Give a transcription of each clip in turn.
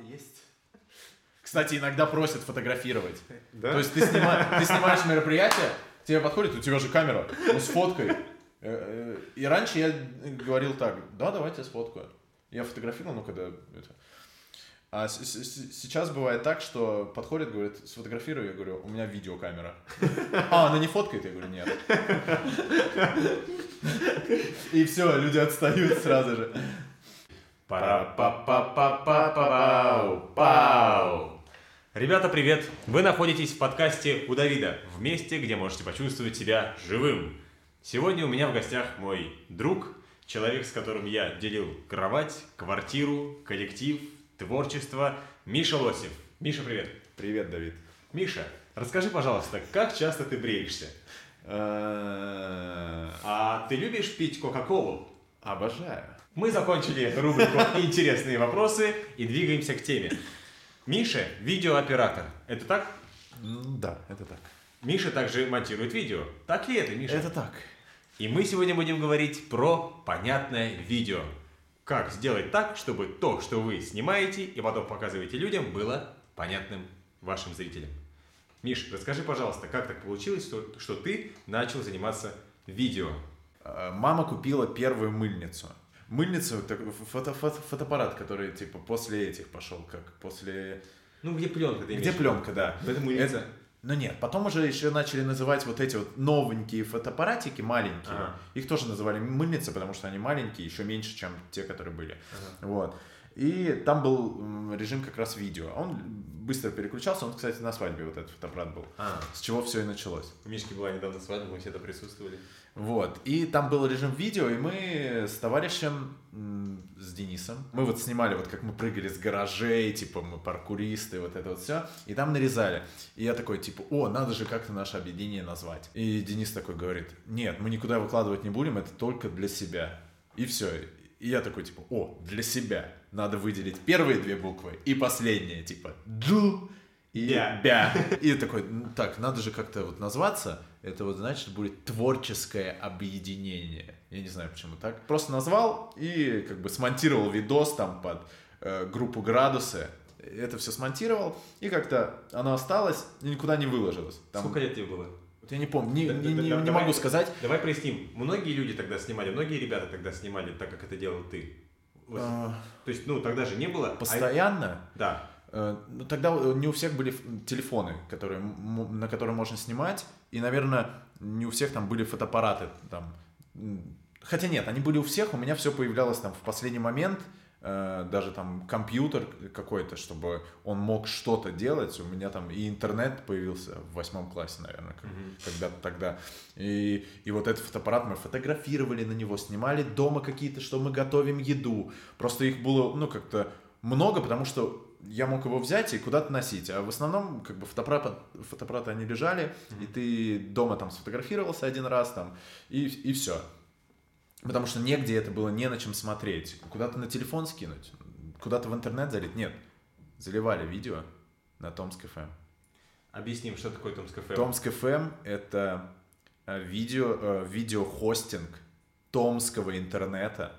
оплата есть. Кстати, иногда просят фотографировать. Да? То есть ты, снима- ты снимаешь мероприятие, к тебе подходит, у тебя же камера, ну сфоткай. Э, э, И раньше я говорил так, да, давайте сфоткаю. Я фотографировал, ну когда это. А с- с- с- сейчас бывает так, что подходит, говорит, сфотографируй, я говорю, у меня видеокамера. А, она не фоткает, я говорю, нет. И все, люди отстают сразу же. Пара-па-па-па-па-пау. Пау. Ребята, привет! Вы находитесь в подкасте у Давида, в месте, где можете почувствовать себя живым. Сегодня у меня в гостях мой друг, человек, с которым я делил кровать, квартиру, коллектив, творчество, Миша Лосев. Миша, привет! Привет, Давид. Миша, расскажи, пожалуйста, как часто ты бреешься? А ты любишь пить Кока-Колу? Обожаю. Мы закончили рубрику «Интересные вопросы» и двигаемся к теме. Миша – видеооператор. Это так? Да, это так. Миша также монтирует видео. Так ли это, Миша? Это так. И мы сегодня будем говорить про понятное видео. Как сделать так, чтобы то, что вы снимаете и потом показываете людям, было понятным вашим зрителям. Миш, расскажи, пожалуйста, как так получилось, что, что ты начал заниматься видео? Э, Мама купила первую мыльницу. Мыльницу, так, фото, фото- фотоаппарат, который типа после этих пошел, как после... Ну, где пленка ты Где пленка, да. Это мыльница. Это- Ну нет, потом уже еще начали называть вот эти вот новенькие фотоаппаратики, маленькие. Ага. Их тоже называли мыльницы, потому что они маленькие, еще меньше, чем те, которые были. Вот. И там был режим как раз видео. Он быстро переключался. Он, кстати, на свадьбе вот этот фотоаппарат был. А, С чего все и началось. у Мишки была недавно свадьба, мы все это присутствовали. Вот. И там был режим видео, и мы с товарищем, с Денисом, мы вот снимали, вот как мы прыгали с гаражей, типа мы паркуристы, вот это вот все, и там нарезали. И я такой, типа, о, надо же как-то наше объединение назвать. И Денис такой говорит, нет, мы никуда выкладывать не будем, это только для себя. И все. И я такой, типа, о, для себя. Надо выделить первые две буквы и последние, типа, джу и Бя. бя. И такой, «Ну, так, надо же как-то вот назваться. Это вот значит будет творческое объединение. Я не знаю, почему так. Просто назвал и как бы смонтировал видос там под э, группу градусы. Это все смонтировал, и как-то оно осталось и никуда не выложилось. Там- Сколько лет тебе было? Вот Я не помню, не, Да- не- да- не- да- не давай- могу сказать. Давай проясним. Многие люди тогда снимали, многие ребята тогда снимали так, как это делал ты. Вот. Э, То есть, ну, тогда же не было. а- Постоянно. Да. Э, ну, тогда э, не у всех были телефоны, которые, на которые можно снимать, и, наверное, не у всех там были фотоаппараты. Там. Хотя нет, они были у всех, у меня все появлялось там в последний момент, э, даже там компьютер какой-то, чтобы он мог что-то делать, у меня там и интернет появился в восьмом классе, наверное, Мгм. когда-то тогда. И, и вот этот фотоаппарат мы фотографировали на него, снимали дома какие-то, что мы готовим еду. Просто их было, ну, как-то много, потому что я мог его взять и куда-то носить. А в основном, как бы, фотоаппарат, фотоаппараты они лежали, и ты дома там сфотографировался один раз там, и, и все. Потому что негде это было не на чем смотреть. Куда-то на телефон скинуть, куда-то в интернет залить. Нет, заливали видео на Томск FM. Объясним, что такое Томск ФМ. Томск ФМ это э, видео, э, видеохостинг томского интернета.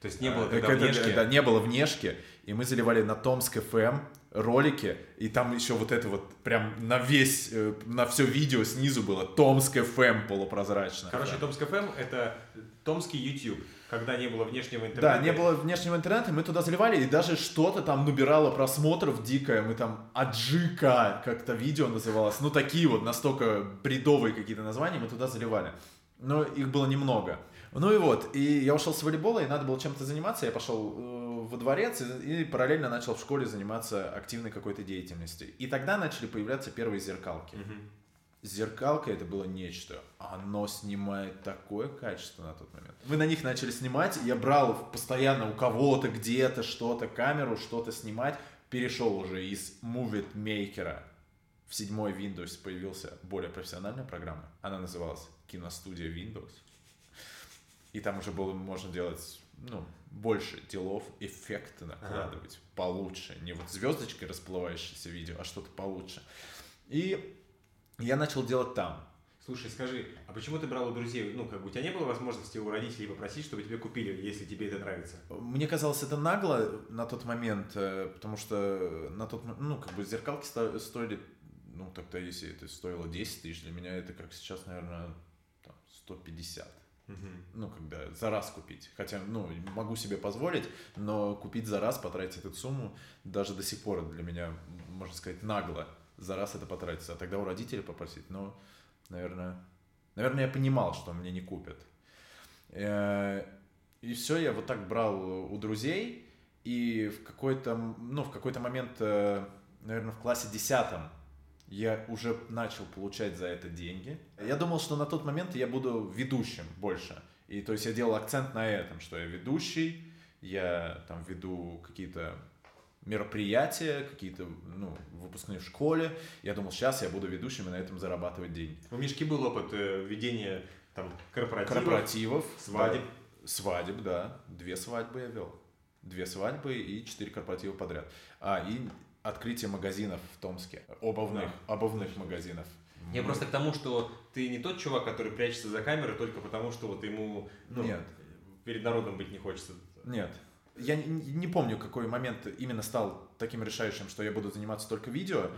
То есть не было Э, тогда внешки. Да, не было внешки. И мы заливали на Томск ФМ ролики, и там еще вот это вот прям на весь, э, на все видео снизу было Томск ФМ полупрозрачно. Короче, Томск ФМ это томский YouTube, когда не было внешнего интернета. Да, не было внешнего интернета, мы туда заливали, и даже что-то там набирало просмотров дикое, мы там Аджика как-то видео называлось, ну такие вот настолько бредовые какие-то названия мы туда заливали. Но их было немного. Ну и вот, и я ушел с волейбола, и надо было чем-то заниматься, я пошел э, во дворец и, и параллельно начал в школе заниматься активной какой-то деятельностью. И тогда начали появляться первые зеркалки. Мгм. Зеркалка это было нечто. Оно снимает такое качество на тот момент. Мы на них начали снимать, я брал постоянно у кого-то, где-то что-то, камеру, что-то снимать. Перешел уже из Movie Maker в седьмой Windows появился более профессиональная программа. Она называлась Киностудия Windows. И там уже было можно делать ну, больше делов, эффекты накладывать получше. Не вот звездочкой расплывающееся видео, а что-то получше. И я начал делать там. Слушай, скажи, а почему ты брал у друзей, ну, как бы у тебя не было возможности у родителей попросить, чтобы тебе купили, если тебе это нравится? Мне казалось это нагло на тот момент, э, потому что на тот момент, ну, как бы зеркалки сто- стоили, ну, тогда, если это стоило 10 тысяч, для меня это как сейчас, наверное, там, 150. Ну, когда за раз купить. Хотя, ну, могу себе позволить, но купить за раз, потратить эту сумму, даже до сих пор для меня, можно сказать, нагло за раз это потратиться. А тогда у родителей попросить, но, наверное, наверное, я понимал, что мне не купят. Э, И все, я вот так брал у друзей, и в какой-то, ну, в какой-то момент, э, наверное, в классе десятом я уже начал получать за это деньги. Я думал, что на тот момент я буду ведущим больше. И то есть я делал акцент на этом, что я ведущий, я там веду какие-то мероприятия, какие-то, ну, выпускные в школе. Я думал, сейчас я буду ведущим и на этом зарабатывать деньги. У Мишки был опыт э, ведения там корпоративов, Корпоративов. свадеб. да. Свадеб, да. Две свадьбы я вел. Две свадьбы и четыре корпоратива подряд. А, и открытие магазинов в Томске. Обувных, обувных магазинов. Я просто к тому, что ты не тот чувак, который прячется за камерой только потому, что вот ему ну, Нет. перед народом быть не хочется. Нет. Я не, не помню, какой момент именно стал таким решающим, что я буду заниматься только видео.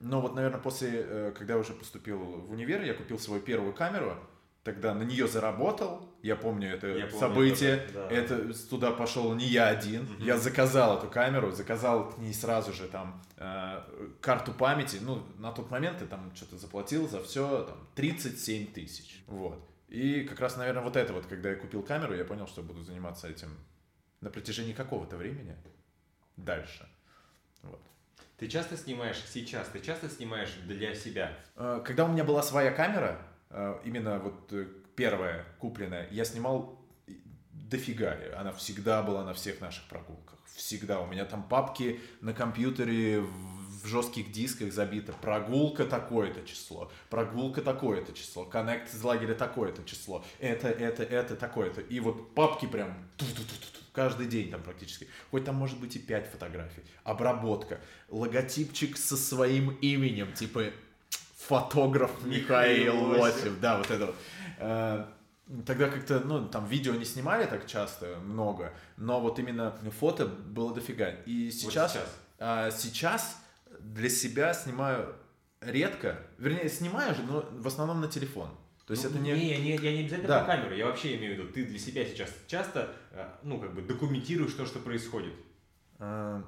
Но вот, наверное, после, э, когда я уже поступил в универ, я купил свою первую камеру, тогда на нее заработал. Я помню это Я помню событие. это, да. Это туда пошел не я один. Мгм. Я заказал эту камеру, заказал к ней сразу же там э, карту памяти. Ну, на тот момент я там что-то заплатил за все там 37 тысяч. Вот. И как раз, наверное, вот это вот, когда я купил камеру, я понял, что буду заниматься этим на протяжении какого-то времени дальше. Вот. Ты часто снимаешь сейчас, ты часто снимаешь для себя? Э, Когда у меня была своя камера, именно вот э, первая купленная, я снимал дофига. Она всегда была на всех наших прогулках. Всегда. У меня там папки на компьютере в жестких дисках забиты. Прогулка такое-то число. Прогулка такое-то число. Коннект из лагеря такое-то число. Это, это, это, такое-то. И вот папки прям каждый день там практически. Хоть там может быть и 5 фотографий. Обработка. Логотипчик со своим именем. Типа фотограф Михаил Михаил Лосев. Да, вот это вот. Э, Тогда как-то, ну, там видео не снимали так часто, много, но вот именно фото было дофига. И сейчас, сейчас. а, сейчас для себя снимаю редко, вернее, снимаю же, но в основном на телефон. То есть Ну, это не... Не, не, я не обязательно Да. про камеру, я вообще имею в виду, ты для себя сейчас часто, э, ну, как бы документируешь то, что происходит. э,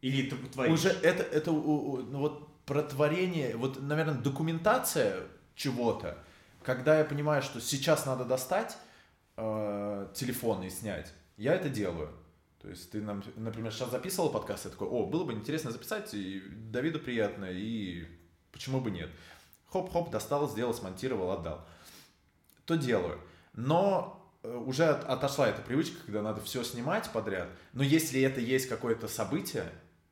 Или ты творишь. Уже это, это ну вот про творение, вот, наверное, документация чего-то, когда я понимаю, что сейчас надо достать э, телефон и снять, я это делаю. То есть ты, нам, например, сейчас записывал подкаст, я такой, о, было бы интересно записать, и Давиду приятно, и почему бы нет. Хоп-хоп, достал, сделал, смонтировал, отдал. То делаю. Но э, уже от- отошла эта привычка, когда надо все снимать подряд. Но если это есть какое-то событие,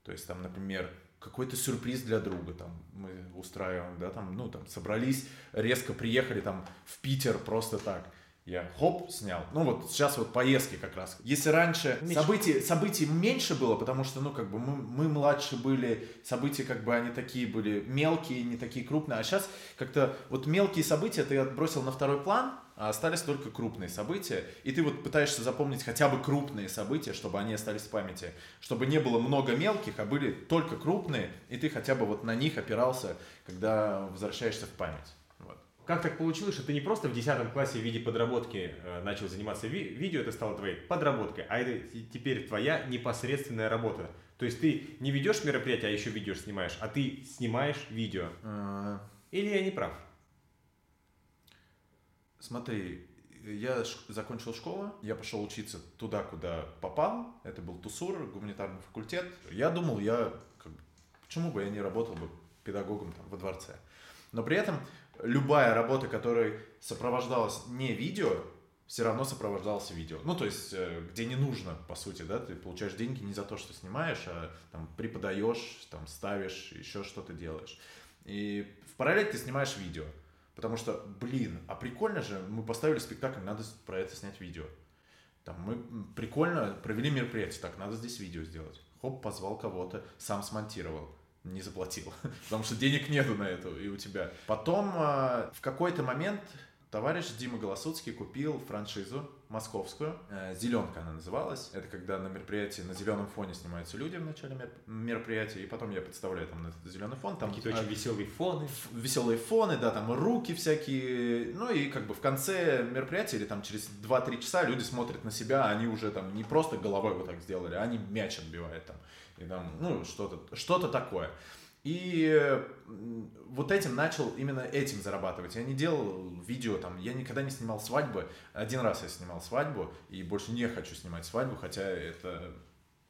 то есть там, например, какой-то сюрприз для друга, там мы устраиваем, да, там, ну, там собрались, резко приехали там в Питер просто так. Я хоп, снял. Ну вот сейчас вот поездки как раз. Если раньше Миш- событий, событий меньше было, потому что, ну, как бы мы, мы младше были, события как бы они такие были мелкие, не такие крупные. А сейчас как-то вот мелкие события ты отбросил на второй план, остались только крупные события. И ты вот пытаешься запомнить хотя бы крупные события, чтобы они остались в памяти. Чтобы не было много мелких, а были только крупные, и ты хотя бы вот на них опирался, когда возвращаешься в память. Вот. Как так получилось, что ты не просто в 10 классе в виде подработки э, начал заниматься ви- видео, это стало твоей подработкой, а это теперь твоя непосредственная работа. То есть ты не ведешь мероприятие, а еще видео снимаешь, а ты снимаешь видео. Э, Или я не прав? Смотри, я закончил школу, я пошел учиться туда, куда попал. Это был ТУСУР, гуманитарный факультет. Я думал, я как почему бы я не работал бы педагогом там, во дворце. Но при этом любая работа, которая сопровождалась не видео, все равно сопровождалась видео. Ну, то есть, э, где не нужно, по сути, да, ты получаешь деньги не за то, что снимаешь, а там преподаешь, там ставишь, еще что-то делаешь. И в параллель ты снимаешь видео. Потому что, блин, а прикольно же, мы поставили спектакль, надо про это снять видео. Там мы прикольно провели мероприятие, так, надо здесь видео сделать. Хоп, позвал кого-то, сам смонтировал. не заплатил, потому что денег нету на это и у тебя. Потом э, в какой-то момент товарищ Дима Голосуцкий купил франшизу московскую. Э, Зеленка она называлась. Это когда на мероприятии на зеленом фоне снимаются люди в начале мероприятия, и потом я представляю там на этот зеленый фон. Там какие-то очень веселые фоны. Веселые фоны, да, там руки всякие. Ну и как бы в конце мероприятия или там через 2-3 часа люди смотрят на себя, они уже там не просто головой вот так сделали, а они мяч отбивают там. И там, ну, что-то что такое. И вот этим начал именно этим зарабатывать. Я не делал видео, там, я никогда не снимал свадьбы. Один раз я снимал свадьбу, и больше не хочу снимать свадьбу, хотя это,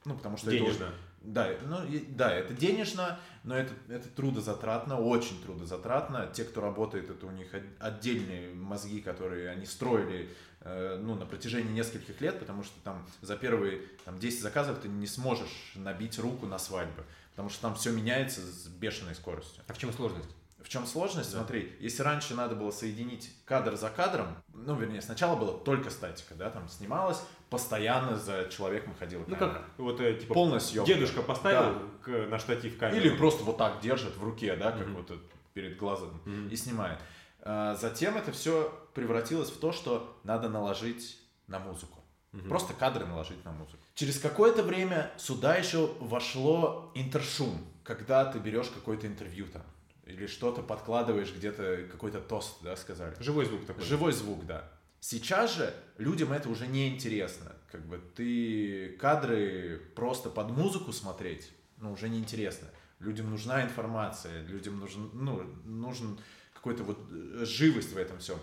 ну, потому что Денежно. это... Да, ну, и, да, это денежно, но это, это трудозатратно, очень трудозатратно. Те, кто работает, это у них отдельные мозги, которые они строили э, ну, на протяжении нескольких лет, потому что там за первые там, 10 заказов ты не сможешь набить руку на свадьбы. Потому что там все меняется с бешеной скоростью. А в чем сложность? В чем сложность? Да. Смотри, если раньше надо было соединить кадр за кадром, ну, вернее, сначала было только статика, да, там снималось, постоянно за человеком ходила Ну, как вот, э, типа, полная съемка. Дедушка поставил да. к, на штатив камеру. Или просто вот так держит в руке, да, как mm-hmm. вот перед глазом mm-hmm. и снимает. А, затем это все превратилось в то, что надо наложить на музыку. Угу. Просто кадры наложить на музыку. Через какое-то время сюда еще вошло интершум, когда ты берешь какое-то интервью там или что-то подкладываешь где-то какой-то тост, да, сказали. Живой звук такой. Живой звук, да. Сейчас же людям это уже не интересно. Как бы ты кадры просто под музыку смотреть, ну, уже не интересно. Людям нужна информация, людям нужен, ну, нужен какой-то вот э, живость в этом всем.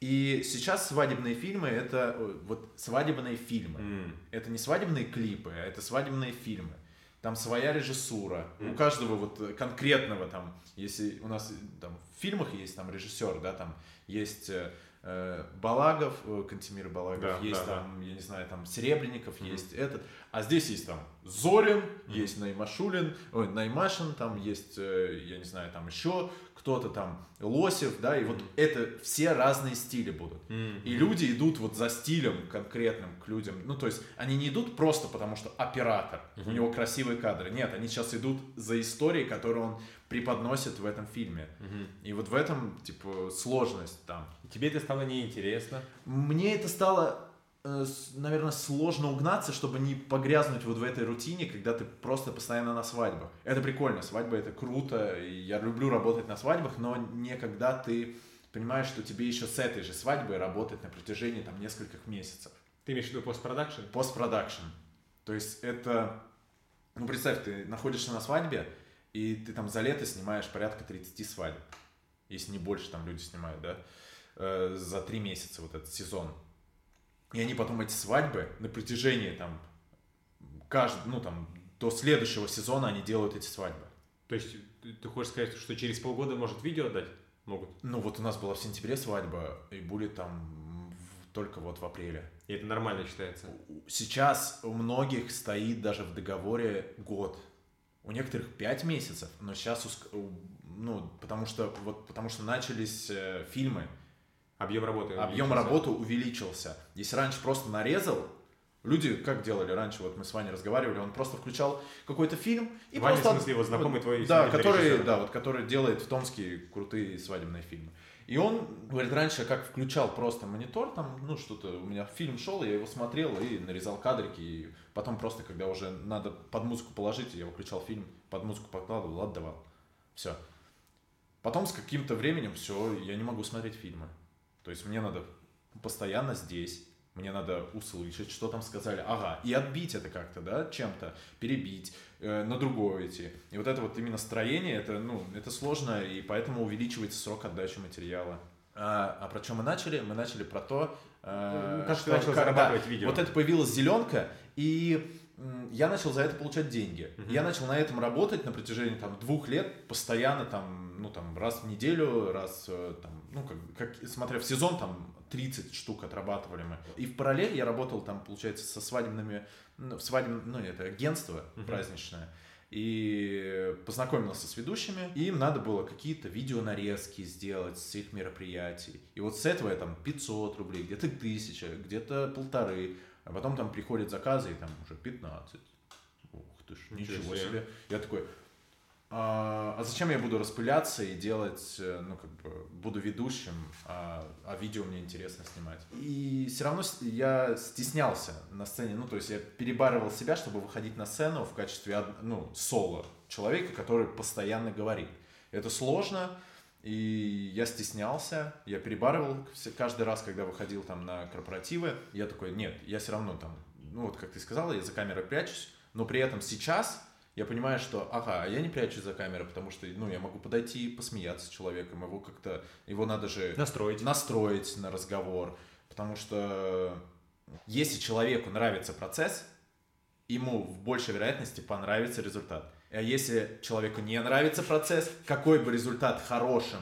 И сейчас свадебные фильмы это вот свадебные фильмы. Mm. Это не свадебные клипы, а это свадебные фильмы. Там своя режиссура. Mm. У каждого вот конкретного там, если у нас там в фильмах есть там режиссер, да, там есть э, э Балагов, э, Кантемир Балагов, да, есть да, там, да. я не знаю, там Серебренников, mm. есть этот. А здесь есть там Зорин, mm. есть Наймашулин, ой, Наймашин, там есть, э, я не знаю, там еще кто-то там Лосев, да, и вот mm-hmm. это все разные стили будут. Mm-hmm. И люди идут вот за стилем конкретным к людям. Ну, то есть они не идут просто потому, что оператор, mm-hmm. у него красивые кадры. Нет, они сейчас идут за историей, которую он преподносит в этом фильме. Mm-hmm. И вот в этом, типа, сложность там. Тебе это стало неинтересно? Мне это стало Э, наверное, сложно угнаться, чтобы не погрязнуть вот в этой рутине, когда ты просто постоянно на свадьбах. Это прикольно, свадьба это круто, я люблю работать на свадьбах, но не когда ты понимаешь, что тебе еще с этой же свадьбой работать на протяжении там нескольких месяцев. Ты имеешь в виду постпродакшн? Постпродакшн. То есть это, ну представь, ты находишься на свадьбе, и ты там за лето снимаешь порядка 30 свадеб, если не больше там люди снимают, да, э, за три месяца вот этот сезон. И они потом эти свадьбы на протяжении там, каждый, ну там, до следующего сезона они делают эти свадьбы. То есть ты хочешь сказать, что через полгода может видео отдать? Могут? Ну вот у нас была в сентябре свадьба, и будет там в, только вот в апреле. И это нормально считается? Сейчас у многих стоит даже в договоре год. У некоторых 5 месяцев, но сейчас, ну, потому что, вот, потому что начались э, фильмы, Объем работы Объем работы увеличился. Если раньше просто нарезал, люди как делали раньше, вот мы с Ваней разговаривали, он просто включал какой-то фильм и Ваня, просто... в смысле, его знакомый твой Да, который, да, вот, который делает в Томске крутые свадебные фильмы. И он, говорит, раньше как включал просто монитор, там, ну, что-то, у меня фильм шел, я его смотрел и нарезал кадрики, и потом просто, когда уже надо под музыку положить, я выключал фильм, под музыку подкладывал, отдавал. Все. Потом с каким-то временем все, я не могу смотреть фильмы. То есть мне надо постоянно здесь, мне надо услышать, что там сказали, ага, и отбить это как-то, да, чем-то, перебить, на другое идти. И вот это вот именно строение, это, ну, это сложно, и поэтому увеличивается срок отдачи материала. А, а про что мы начали? Мы начали про то, э, как что, ты начал зарабатывать видео. Вот это появилась зеленка, и я начал за это получать деньги. Uh-huh. Я начал на этом работать на протяжении там двух лет, постоянно там, ну там раз в неделю, раз э, там, ну как, как смотря в сезон там 30 штук отрабатывали мы. И в параллель я работал там, получается, со свадебными, ну, в свадебном, ну это агентство uh-huh. праздничное. И познакомился с ведущими, и им надо было какие-то видеонарезки сделать с их мероприятий. И вот с этого я там 500 рублей, где-то тысяча, где-то полторы. А потом там приходят заказы, и там уже 15. Ух ты ж, ничего, ничего себе. Я такой, а, а зачем я буду распыляться и делать, э, ну, как бы, буду ведущим, а, а видео мне интересно снимать. И все равно я стеснялся на сцене, ну, то есть я перебарывал себя, чтобы выходить на сцену в качестве, ну, соло человека, который постоянно говорит. Это сложно, и я стеснялся, я перебарывал каждый раз, когда выходил там на корпоративы, я такой, нет, я все равно там, ну вот как ты сказала, я за камерой прячусь, но при этом сейчас я понимаю, что, ага, а я не прячусь за камерой, потому что, ну, я могу подойти и посмеяться с человеком, его как-то, его надо же Настроить. настроить на разговор, потому что если человеку нравится процесс, ему в большей вероятности понравится результат. А если человеку не нравится процесс, какой бы результат хорошим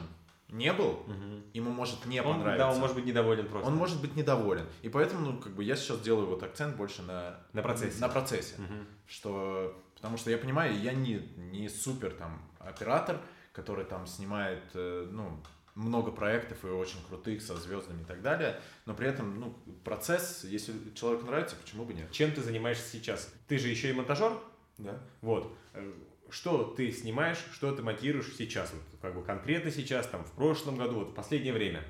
не был, Мгм. ему может не Он, понравиться. да, он может быть недоволен просто. Он может быть недоволен. И поэтому, ну, как бы я сейчас делаю вот акцент больше на, На процессе. На процессе. Мгм. Что, потому что я понимаю, я не, не супер там оператор, который там снимает, э, ну, много проектов и очень крутых со звездами и так далее, но при этом, ну, процесс, если человеку нравится, почему бы нет? Чем ты занимаешься сейчас? Ты же еще и монтажер? Да. Вот. Э, Что ты снимаешь, что ты монтируешь сейчас? Вот, как бы конкретно сейчас, там, в прошлом году, вот в последнее время.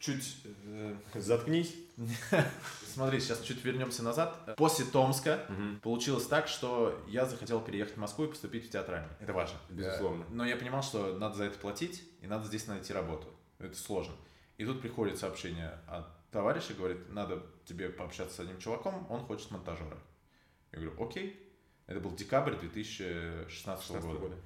Чуть, э, Заткнись. смотри, сейчас чуть вернемся назад. После Томска Мгм. получилось так, что я захотел переехать в Москву и поступить в театральный. Это важно. Безусловно. Но я понимал, что надо за это платить, и надо здесь найти работу. Это сложно. И тут приходит сообщение от товарища, говорит, надо тебе пообщаться с одним чуваком, он хочет монтажера. Я говорю, окей. Это был декабрь 2016 16 года. года.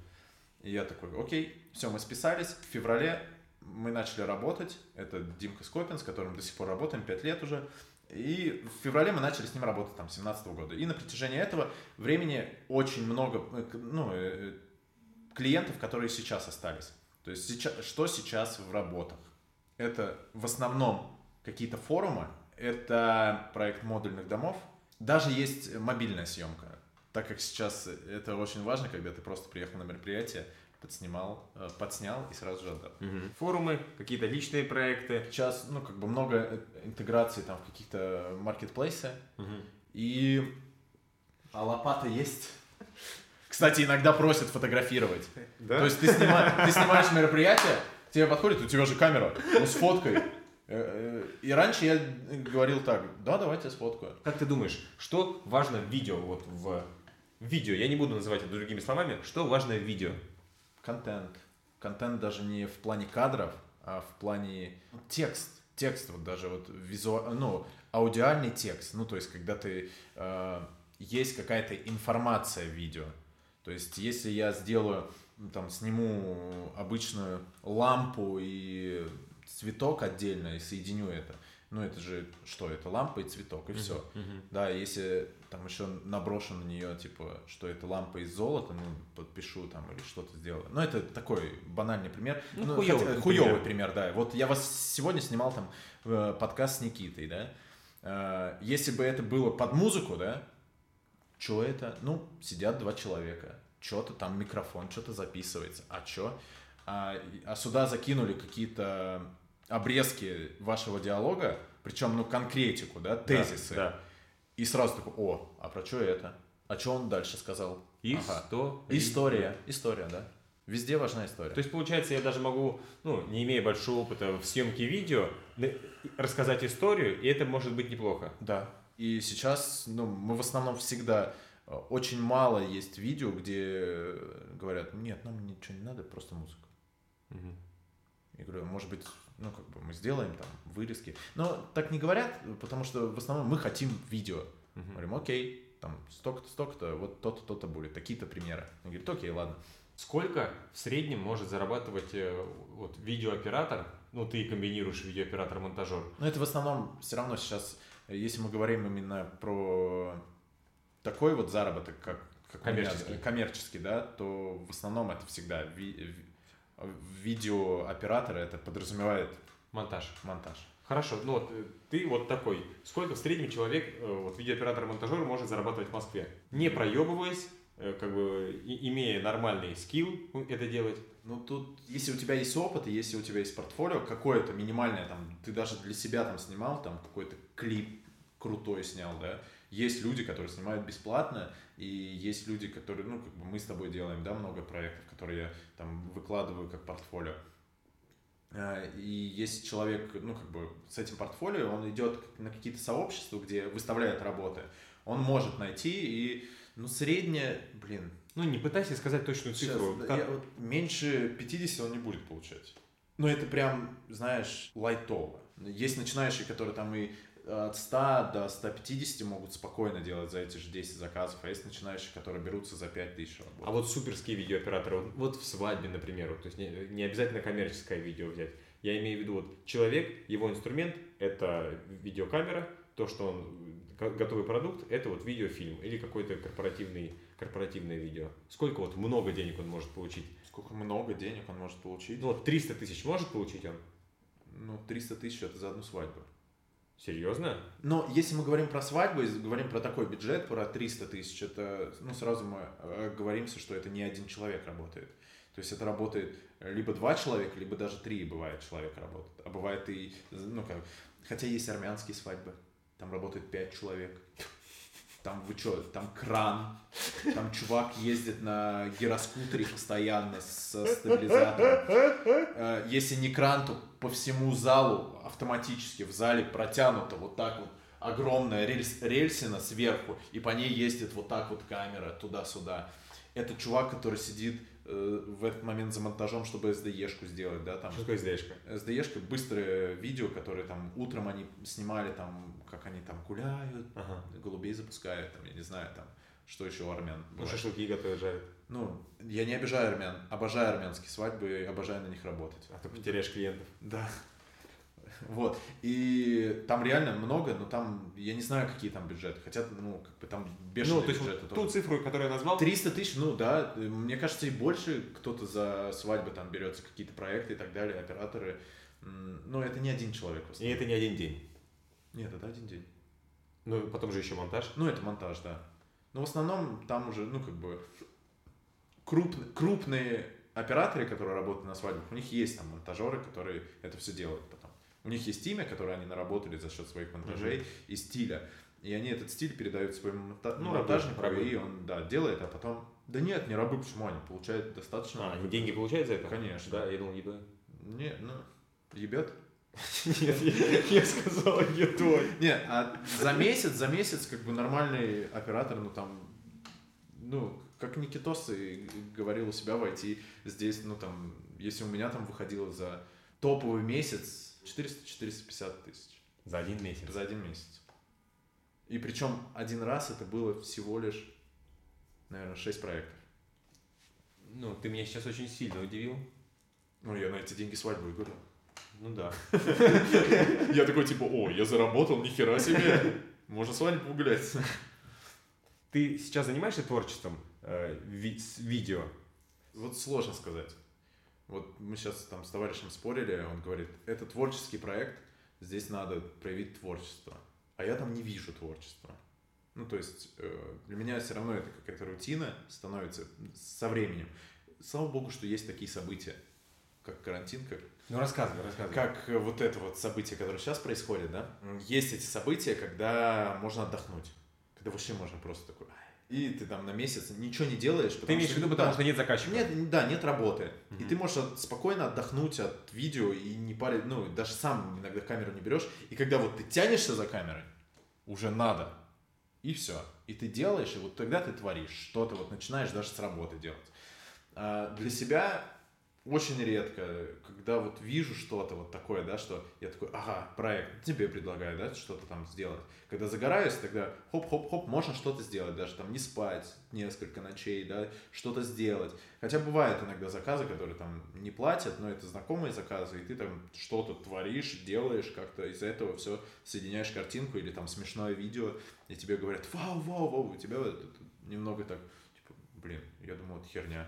И я такой, окей, все, мы списались. В феврале мы начали работать. Это Димка Скопин, с которым до сих пор работаем, 5 лет уже. И в феврале мы начали с ним работать, там, 17 года. И на протяжении этого времени очень много, э, ну, э, клиентов, которые сейчас остались. То есть сейчас, что сейчас в работах? Это в основном какие-то форумы, это проект модульных домов. Даже есть мобильная съемка, так как сейчас это очень важно, когда ты просто приехал на мероприятие, подснимал, э, подснял и сразу же отдал. Мгм. Форумы, какие-то личные проекты. Сейчас, ну, как бы много э, интеграций там в каких-то маркетплейсы, Мгм. и... А лопата есть? Кстати, иногда просят фотографировать. Да? То есть ты, снима- ты снимаешь мероприятие, тебе подходит, у тебя же камера, ну сфоткай. Э, э, И раньше я говорил так, да, давайте сфоткаю. Как ты думаешь, что важно в видео, вот в видео, я не буду называть это другими словами, что важно в видео? Контент. Контент даже не в плане кадров, а в плане текст. Текст, вот даже вот визуал, ну, аудиальный текст. Ну, то есть, когда ты, э, есть какая-то информация в видео. То есть, если я сделаю, там, сниму обычную лампу и цветок отдельно и соединю это, ну, это же что? Это лампа и цветок, и все. Мгм. Да, если там еще наброшу на нее, типа, что это лампа из золота, ну, подпишу там или что-то сделаю. Ну, это такой банальный пример. Ну, хуёвый хотя- пример. хуёвый пример, да. Вот я вас сегодня снимал там э, подкаст с Никитой, да. Э, Если бы это было под музыку, да, что это? Ну, сидят два человека, что-то там микрофон, что-то записывается. А что? А, а сюда закинули какие-то обрезки вашего диалога, причем, ну, конкретику, да, Да, тезисы. Да. И сразу такой, о, а про что это? А что он дальше сказал? Ага. История. История, да. Везде важна история. То есть, получается, я даже могу, ну, не имея большого опыта в съемке видео, рассказать историю, и это может быть неплохо. Да. И сейчас, ну, мы в основном всегда э, очень мало есть видео, где говорят, нет, нам ничего не надо, просто музыка. Мгм. Я говорю, может быть, ну, как бы мы сделаем там вырезки. Но так не говорят, потому что в основном мы хотим видео. Мгм. Говорим, окей, там столько-то, столько-то, вот то-то, то-то будет, такие-то примеры. Он говорит, окей, ладно. Сколько в среднем может зарабатывать э, вот, видеооператор, ну, ты комбинируешь видеооператор-монтажер, Но это в основном все равно сейчас, если мы говорим именно про такой вот заработок, как, как у меня, Коммерческий. э, коммерческий, да, то в основном это всегда ви- ви- видеооператор, это подразумевает монтаж. монтаж. Хорошо, ну вот э, ты вот такой. Сколько в среднем человек, э, вот видеооператор-монтажер, может зарабатывать в Москве? Не проебываясь, э, как бы и- имея нормальный скилл это делать. Ну тут, если у тебя есть опыт, и если у тебя есть портфолио, какое-то минимальное, там, ты даже для себя там снимал, там какой-то клип крутой снял, да, Есть люди, которые снимают бесплатно, и есть люди, которые, ну, как бы мы с тобой делаем, да, много проектов, которые я там выкладываю как портфолио. А, и есть человек, ну, как бы с этим портфолио, он идет на какие-то сообщества, где выставляет работы. Он может найти и, ну, средняя, блин. Ну, не пытайся сказать точную цифру. Сейчас, я, вот, меньше 50 он не будет получать. Ну, это прям, знаешь, лайтово. Есть начинающие, которые там и от 100 до 150 могут спокойно делать за эти же 10 заказов, а есть начинающие, которые берутся за 5000 работ. А вот суперские видеооператоры, вот, вот в свадьбе, например, вот, то есть не, не обязательно коммерческое видео взять. Я имею в виду, вот человек, его инструмент – это видеокамера, то, что он готовый продукт, это вот видеофильм или какой-то корпоративный, корпоративное видео. Сколько вот много денег он может получить? Сколько много денег он может получить? Ну вот 300 тысяч может получить он? Ну, 300 тысяч это за одну свадьбу. Серьезно? Но если мы говорим про свадьбу, если говорим про такой бюджет, про 300 тысяч, это, ну, сразу мы э, говоримся, что это не один человек работает. То есть это работает либо два человека, либо даже три бывает человек работает. А бывает и, ну, как, хотя есть армянские свадьбы, там работает пять человек. Там вы что, там кран, там чувак ездит на гироскутере постоянно со стабилизатором. Э, если не кран, то по всему залу автоматически в зале протянуто вот так вот огромная рельс, рельсина сверху, и по ней ездит вот так вот камера туда-сюда. Это чувак, который сидит в этот момент за монтажом, чтобы SDE-шку сделать, да, там. Что такое SDE-шка? SDE-шка быстрое видео, которые там утром они снимали, там, как они там гуляют, Ага. голубей запускают, там, я не знаю, там, что еще у армян Ну, бывает. шашлыки готовят, жарят. Ну, я не обижаю армян, обожаю армянские свадьбы и обожаю на них работать. А ты потеряешь клиентов. Да. Вот. И там реально много, но там, я не знаю, какие там бюджеты. Хотя, ну, как бы там бешеные Ну, то есть бюджеты. вот ту цифру, которую я назвал, 300 тысяч, ну да, мне кажется, и больше кто-то за свадьбы там берется, какие-то проекты и так далее, операторы. Но это не один человек. и это не один день. Нет, это один день. Ну, потом же еще монтаж. Ну, это монтаж, да. Но в основном там уже, ну, как бы, круп- крупные операторы, которые работают на свадьбах, у них есть там монтажеры, которые это все делают потом. У них есть имя, которое они наработали за счет своих монтажей и стиля. И они этот стиль передают своему монта- Ну, монтажнику, и он, да, делает, а потом... Да нет, не рабы, почему они получают достаточно? А, они деньги получают за это? Конечно. Да, я думал, едой. Не, ну, ебет. Нет, я- я сказал едой. Не, а за месяц, за месяц, как бы нормальный оператор, ну там, ну, как Никитос и говорил у себя в IT, здесь, ну там, если у меня там выходило за топовый месяц 400-450 тысяч За один месяц. за один месяц. И причем один раз это было всего лишь, наверное, 6 проектов. Ну, ты меня сейчас очень сильно удивил. Ну, я на эти деньги свадьбу выиграл. Ну да. Я такой, типа, о, я заработал, нихера себе. Можно свадьбу погулять. Ты сейчас занимаешься творчеством э, ви- видео? Вот сложно сказать. Вот мы сейчас там с товарищем спорили, он говорит, это творческий проект, здесь надо проявить творчество. А я там не вижу творчества. Ну, то есть, э, для меня все равно это какая-то рутина становится со временем. Слава богу, что есть такие события, как карантин, как Ну, рассказывай, рассказывай. как вот это вот событие, которое сейчас происходит, да, есть эти события, когда можно отдохнуть, когда вообще можно просто такой. И ты там на месяц ничего не делаешь. Ты потому имеешь в что- виду, потому да, что нет заказчика? нет, да, нет работы. И Мгм. ты можешь от- спокойно отдохнуть от видео и не парить, ну, даже сам иногда камеру не берешь. И когда вот ты тянешься за камерой, уже надо. И все. И ты делаешь, и вот тогда ты творишь что-то, вот начинаешь даже с работы делать. А для себя очень редко, когда вот вижу что-то вот такое, да, что я такой, ага, проект, тебе предлагаю, да, что-то там сделать. Когда загораюсь, тогда хоп-хоп-хоп, можно что-то сделать, даже там не спать несколько ночей, да, что-то сделать. Хотя бывают иногда заказы, которые там не платят, но это знакомые заказы, и ты там что-то творишь, делаешь как-то, из-за этого все соединяешь картинку или там смешное видео, и тебе говорят, вау, вау, вау, у тебя вот немного так, типа, блин, я думал, это херня,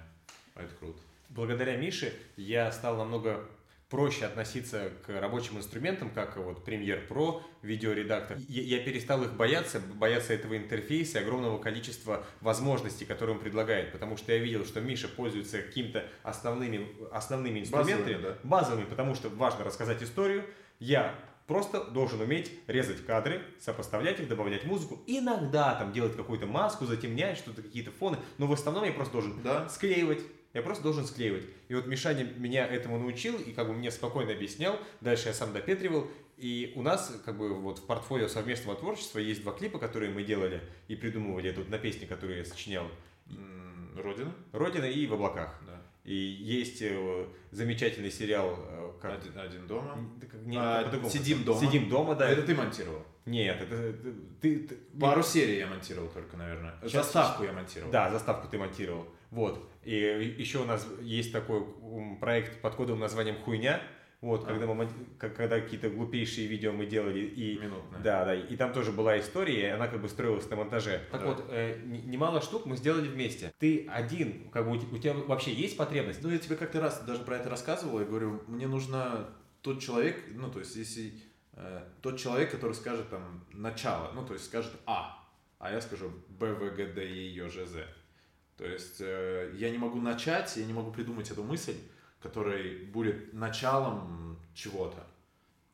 а это круто. Благодаря Мише я стал намного проще относиться к рабочим инструментам, как вот Premiere Pro, видеоредактор. Я, я перестал их бояться, бояться этого интерфейса, и огромного количества возможностей, которые он предлагает, потому что я видел, что Миша пользуется какими-то основными, основными инструментами, Базовыми, да. базовыми, потому что важно рассказать историю. Я просто должен уметь резать кадры, сопоставлять их, добавлять музыку, иногда там делать какую-то маску, затемнять что-то, какие-то фоны, но в основном я просто должен Да. склеивать. Я просто должен склеивать. И вот Мишаня меня этому научил и как бы мне спокойно объяснял. Дальше я сам допетривал. И у нас как бы вот в портфолио совместного творчества есть два клипа, которые мы делали и придумывали тут на песни, которые я сочинял. Родина? Родина и в облаках. Да. И есть э, замечательный сериал. э, как- Один, один дома. Не, А. «Сидим дома». Сидим дома, да. Это ты монтировал? Нет, это, ты, ты- Пару серий я монтировал только, наверное. Щас- Заставку я монтировал. Да, заставку ты монтировал. Вот. И еще у нас есть такой проект под кодовым названием «Хуйня». Вот, А. когда, мы, когда какие-то глупейшие видео мы делали, и Минутная. Да, да, и там тоже была история, и она как бы строилась на монтаже. Так Да. вот, э, немало штук мы сделали вместе. Ты один, как бы у, те- у тебя вообще есть потребность? Ну, я тебе как-то раз даже про это рассказывал, я говорю, мне нужно тот человек, ну, то есть, если э, тот человек, который скажет там начало, ну, то есть, скажет А, а я скажу Б, В, Г, Д, Е, Ё, Ж, З. То есть, э, я не могу начать, я не могу придумать эту мысль, которая будет началом чего-то.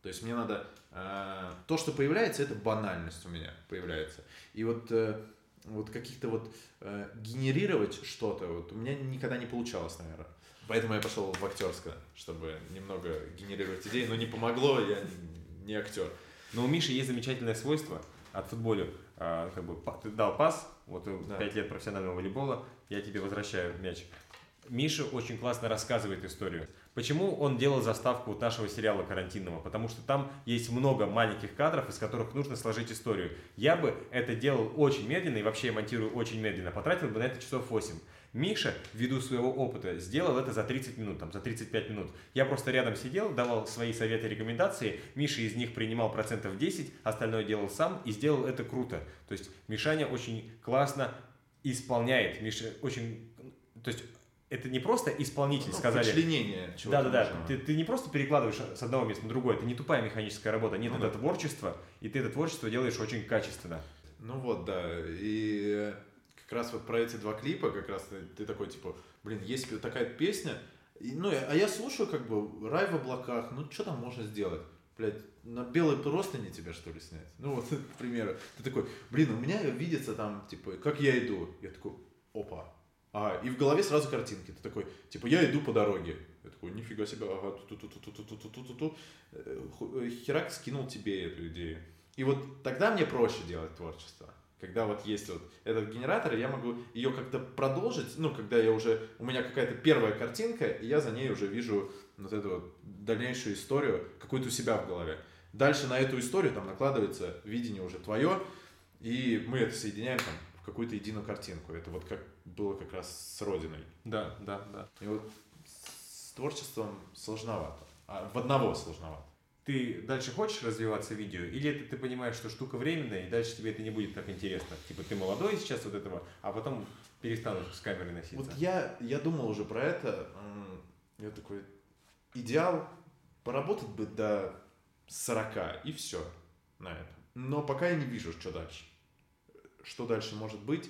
То есть, мне надо... э, то, что появляется, это банальность у меня появляется. И вот... э, вот каких-то вот э, генерировать что-то, вот у меня никогда не получалось, наверное. Поэтому я пошел в актерское, чтобы немного генерировать идеи, но не помогло, я не актер. Но у Миши есть замечательное свойство от футболя. а, как бы ты дал пас, вот Да. 5 лет профессионального волейбола, я тебе возвращаю мяч. Миша очень классно рассказывает историю. Почему он делал заставку нашего сериала карантинного? Потому что там есть много маленьких кадров, из которых нужно сложить историю. Я бы это делал очень медленно и вообще монтирую очень медленно. Потратил бы на это часов 8. Миша, ввиду своего опыта, сделал это за 30 минут, там, за 35 минут. Я просто рядом сидел, давал свои советы, рекомендации. Миша из них принимал процентов 10, остальное делал сам и сделал это круто. То есть Мишаня очень классно исполняет. Миша очень... То есть это не просто исполнитель, Ну, сказали. Вычленение Да, да, да. Ты, ты не просто перекладываешь с одного места на другое, это не тупая механическая работа. Нет, Ну это да. творчество, и ты это творчество делаешь очень качественно. Ну вот, да. И как раз вот про эти два клипа, как раз ты, такой, типа, блин, есть такая песня, и, ну, а я слушаю, как бы, рай в облаках, ну, что там можно сделать? Блядь, на белой простыне тебя, что ли, снять? Ну, вот, к примеру. Ты такой, блин, у меня видится там, типа, как я иду. Я такой, опа. А, и в голове сразу картинки. Ты такой, типа, я иду по дороге. Я такой, нифига себе, ага, ту-ту-ту-ту-ту-ту-ту-ту-ту. Э, ху- э, Херак скинул тебе эту идею. И вот тогда мне проще делать творчество. Когда вот есть вот этот генератор, я могу ее как-то продолжить, ну, когда я уже, у меня какая-то первая картинка, и я за ней уже вижу вот эту вот дальнейшую историю, какую-то у себя в голове. Дальше на эту историю там накладывается видение уже твое, и мы это соединяем там в какую-то единую картинку. Это вот как было как раз с Родиной. Да, да, да. И вот с творчеством сложновато. А в одного сложновато. Ты дальше хочешь развиваться в видео, или это ты понимаешь, что штука временная, и дальше тебе это не будет так интересно? Типа ты молодой сейчас вот этого, а потом перестанешь с камерой носиться. Вот я, я думал уже про это. Я такой, идеал поработать бы до 40 и все на этом. Но пока я не вижу, что дальше. Что дальше может быть.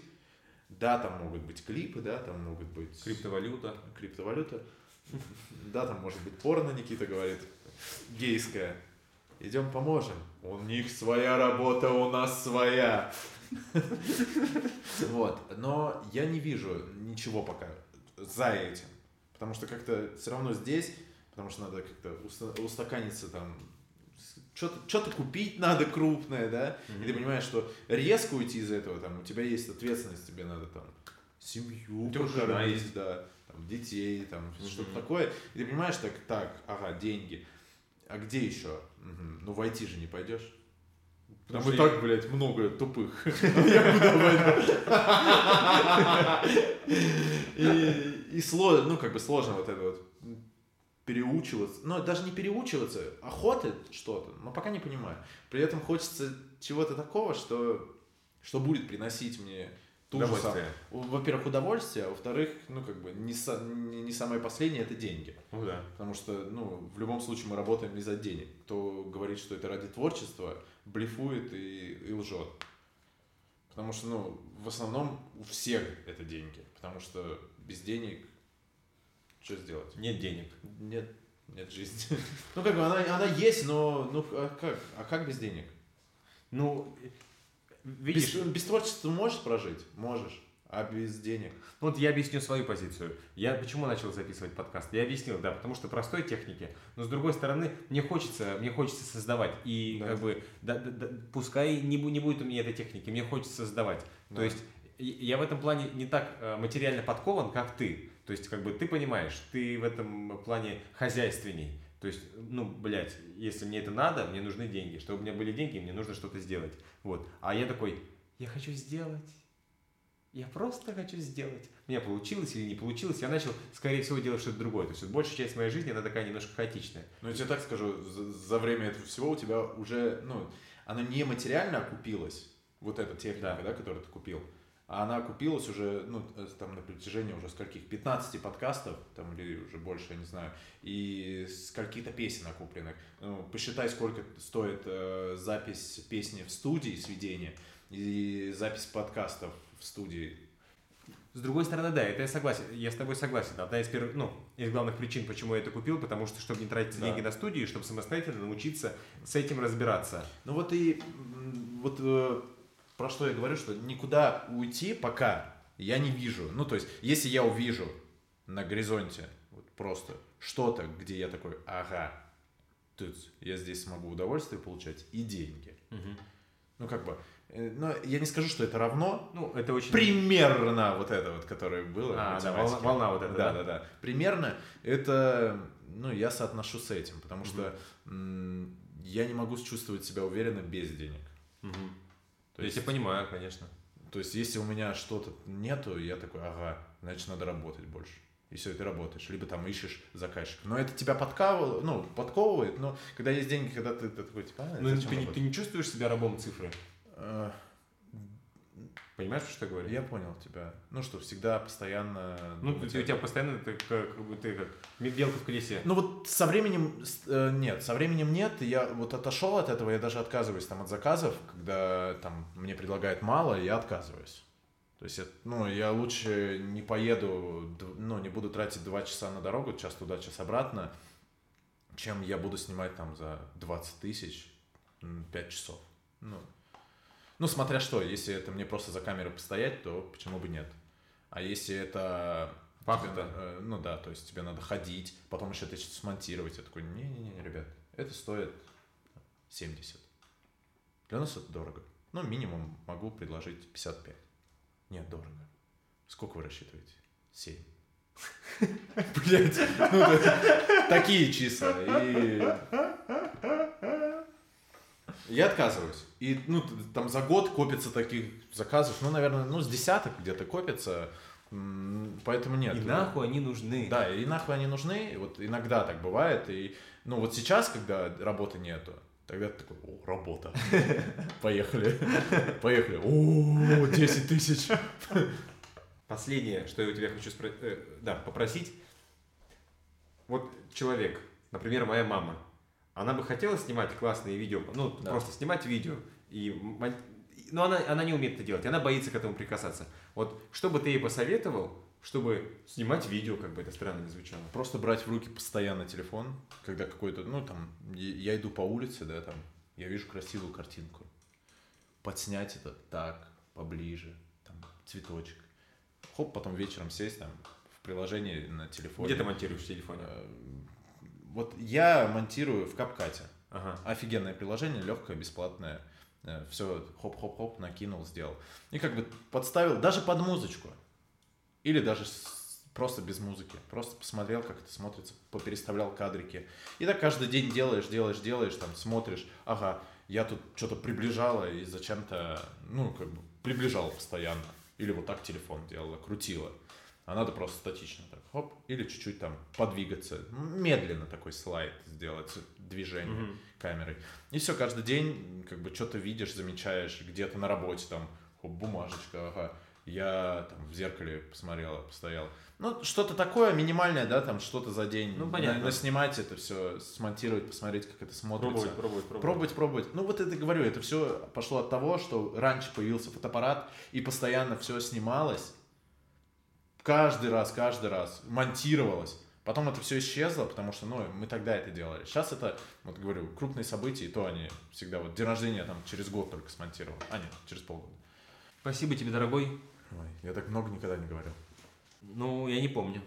Да, там могут быть клипы, да, там могут быть Криптовалюта. криптовалюта. Да, там может быть порно, Никита говорит, гейская. Идем поможем. У них своя работа, у нас своя. Вот. Но я не вижу ничего пока за этим. Потому что как-то все равно здесь, потому что надо как-то уста- устаканиться там, что-то что купить надо крупное, да, и ты понимаешь, что резко уйти из этого, там, у тебя есть ответственность, тебе надо там семью есть. да, там, детей, там, Мгм. что-то такое. И ты понимаешь, так, так, ага, деньги. А где еще? Мгм. Ну, войти же не пойдешь. Там и что я- так, блядь, много тупых. Я куда пойду? И сложно, ну, как бы сложно вот это вот переучиваться. Ну, даже не переучиваться, охота что-то, но пока не понимаю. При этом хочется чего-то такого, что, что будет приносить мне ту же самую- Во-первых, удовольствие, а во-вторых, ну, как бы, не, са- не, не самое последнее, это деньги. Ну да. Потому что, ну, в любом случае мы работаем не за денег. Кто говорит, что это ради творчества, блефует и, и лжет. Потому что, ну, в основном у всех это деньги. Потому что без денег что сделать? Нет денег. Нет, Нет жизни. Ну, как бы она, она есть, но ну а как? А как без денег? Ну, видишь... Без, без творчества можешь прожить? Можешь. А без денег? Ну, вот я объясню свою позицию. Я почему начал записывать подкаст? Я объяснил, да, потому что простой техники. Но с другой стороны, мне хочется, мне хочется создавать. И Да. как бы, да, да, да, пускай не, не будет у меня этой техники, мне хочется создавать. Да. То есть я в этом плане не так э, материально подкован, как ты. То есть, как бы ты понимаешь, ты в этом плане хозяйственней. То есть, ну, блядь, если мне это надо, мне нужны деньги. Чтобы у меня были деньги, мне нужно что-то сделать. Вот. А я такой, я хочу сделать. Я просто хочу сделать. У меня получилось или не получилось, я начал, скорее всего, делать что-то другое. То есть вот большая часть моей жизни, она такая немножко хаотичная. Ну, я тебе так скажу, за, за время этого всего у тебя уже, ну, она не материально окупилась, вот эта техника, Да. да, которую ты купил, а она окупилась уже, ну, э, там, на протяжении уже скольких, 15 подкастов, там, или уже больше, я не знаю, и скольки-то песен окупленных. Ну, посчитай, сколько стоит э, запись песни в студии, сведения, и запись подкастов в студии. С другой стороны, да, это я согласен, я с тобой согласен. Одна из первых, ну, из главных причин, почему я это купил, потому что, чтобы не тратить Да. деньги на студию, чтобы самостоятельно научиться с этим разбираться. Ну вот и вот э, про что я говорю, что никуда уйти пока я не вижу. Ну то есть, если я увижу на горизонте вот просто что-то, где я такой, ага, тут я здесь смогу удовольствие получать и деньги. Ну как бы, э, но я не скажу, что это равно. Ну, это очень... Примерно вот это вот, которое было. А, да, волна, волна вот эта, Да, да? да, да. Примерно это, ну, я соотношу с этим, потому что м, я не могу чувствовать себя уверенно без денег. Мгм. То я есть, тебя понимаю, конечно. то есть, если у меня что-то нету, я такой, ага, значит, надо работать больше. И все, ты работаешь. Либо там ищешь заказчика. Но это тебя подкавывает, ну, подковывает, но когда есть деньги, когда ты, ты такой, типа, а, Ну, ты, ты не чувствуешь себя рабом цифры? Понимаешь, что я говорю? Я понял тебя. Ну, что всегда, постоянно... Ну, думать ты- у тебя постоянно ты как, как бы ты как белка в колесе. Ну вот со временем э, нет, со временем нет. Я вот отошел от этого, я даже отказываюсь там от заказов, когда там мне предлагают мало, я отказываюсь. То есть, ну, я лучше не поеду, ну, не буду тратить два часа на дорогу, час туда, час обратно, чем я буду снимать там за 20 тысяч 5 часов. Ну, ну, смотря что, если это мне просто за камерой постоять, то почему бы нет? А если это Пахота. тебе э, ну да, то есть тебе надо ходить, потом еще это что-то смонтировать. Я такой, не-не-не, ребят, это стоит 70. Для нас это дорого. Ну, минимум могу предложить 55. Нет, дорого. Сколько вы рассчитываете? 7. Блять, ну такие числа. И я отказываюсь. И, ну, там за год копится таких заказов, ну, наверное, ну, с десяток где-то копится. Поэтому нет. И нахуй они нужны. Да, и нахуй они нужны. Вот иногда так бывает. И, ну, вот сейчас, когда работы нету, тогда ты такой, о, работа. Поехали. Поехали. О, 10 тысяч. Последнее, что я у тебя хочу спро- э, да, попросить. Вот человек, например, моя мама, она бы хотела снимать классные видео, ну, Да. просто снимать видео, и, но она, она не умеет это делать, она боится к этому прикасаться. Вот что бы ты ей посоветовал, чтобы снимать видео, как бы это странно не звучало? Просто брать в руки постоянно телефон, когда какой-то, ну, там, я я иду по улице, да, там, я вижу красивую картинку. Подснять это так, поближе, там, цветочек. Хоп, потом вечером сесть там в приложении на телефоне. Где ты монтируешь в телефоне? Э, Вот я монтирую в Капкате. Ага. Офигенное приложение, легкое, бесплатное. Все, хоп-хоп-хоп, накинул, сделал. И как бы подставил даже под музычку. Или даже просто без музыки. Просто посмотрел, как это смотрится, попереставлял кадрики. И так каждый день делаешь, делаешь, делаешь, там смотришь. Ага, я тут что-то приближала и зачем-то, ну, как бы приближала постоянно. Или вот так телефон делала, крутила. А надо просто статично так, хоп, или чуть-чуть там подвигаться. Медленно такой слайд сделать, движение Мгм. камерой. И все, каждый день как бы что-то видишь, замечаешь, где-то на работе там, хоп, бумажечка, ага, я там в зеркале посмотрела, постоял. Ну, что-то такое минимальное, да, там что-то за день. Ну, понятно. На- Наснимать это все, смонтировать, посмотреть, как это смотрится. Пробовать, пробовать, пробовать. Пробовать, пробовать. Ну вот это говорю, это все пошло от того, что раньше появился фотоаппарат и постоянно все снималось. Каждый раз, каждый раз монтировалось. Потом это все исчезло, потому что, ну, мы тогда это делали. Сейчас это, вот говорю, крупные события, и то они всегда, вот день рождения там через год только смонтировал. А, нет, через полгода. Спасибо тебе, дорогой. Ой, я так много никогда не говорил. Ну, я не помню.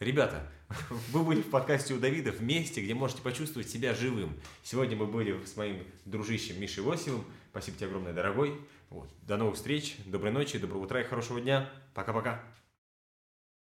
Ребята, вы были в подкасте у Давида в месте, где можете почувствовать себя живым. Сегодня мы были с моим дружищем Мишей Лосевым. Спасибо тебе огромное, дорогой. Вот. До новых встреч, доброй ночи, доброго утра и хорошего дня. Пока-пока.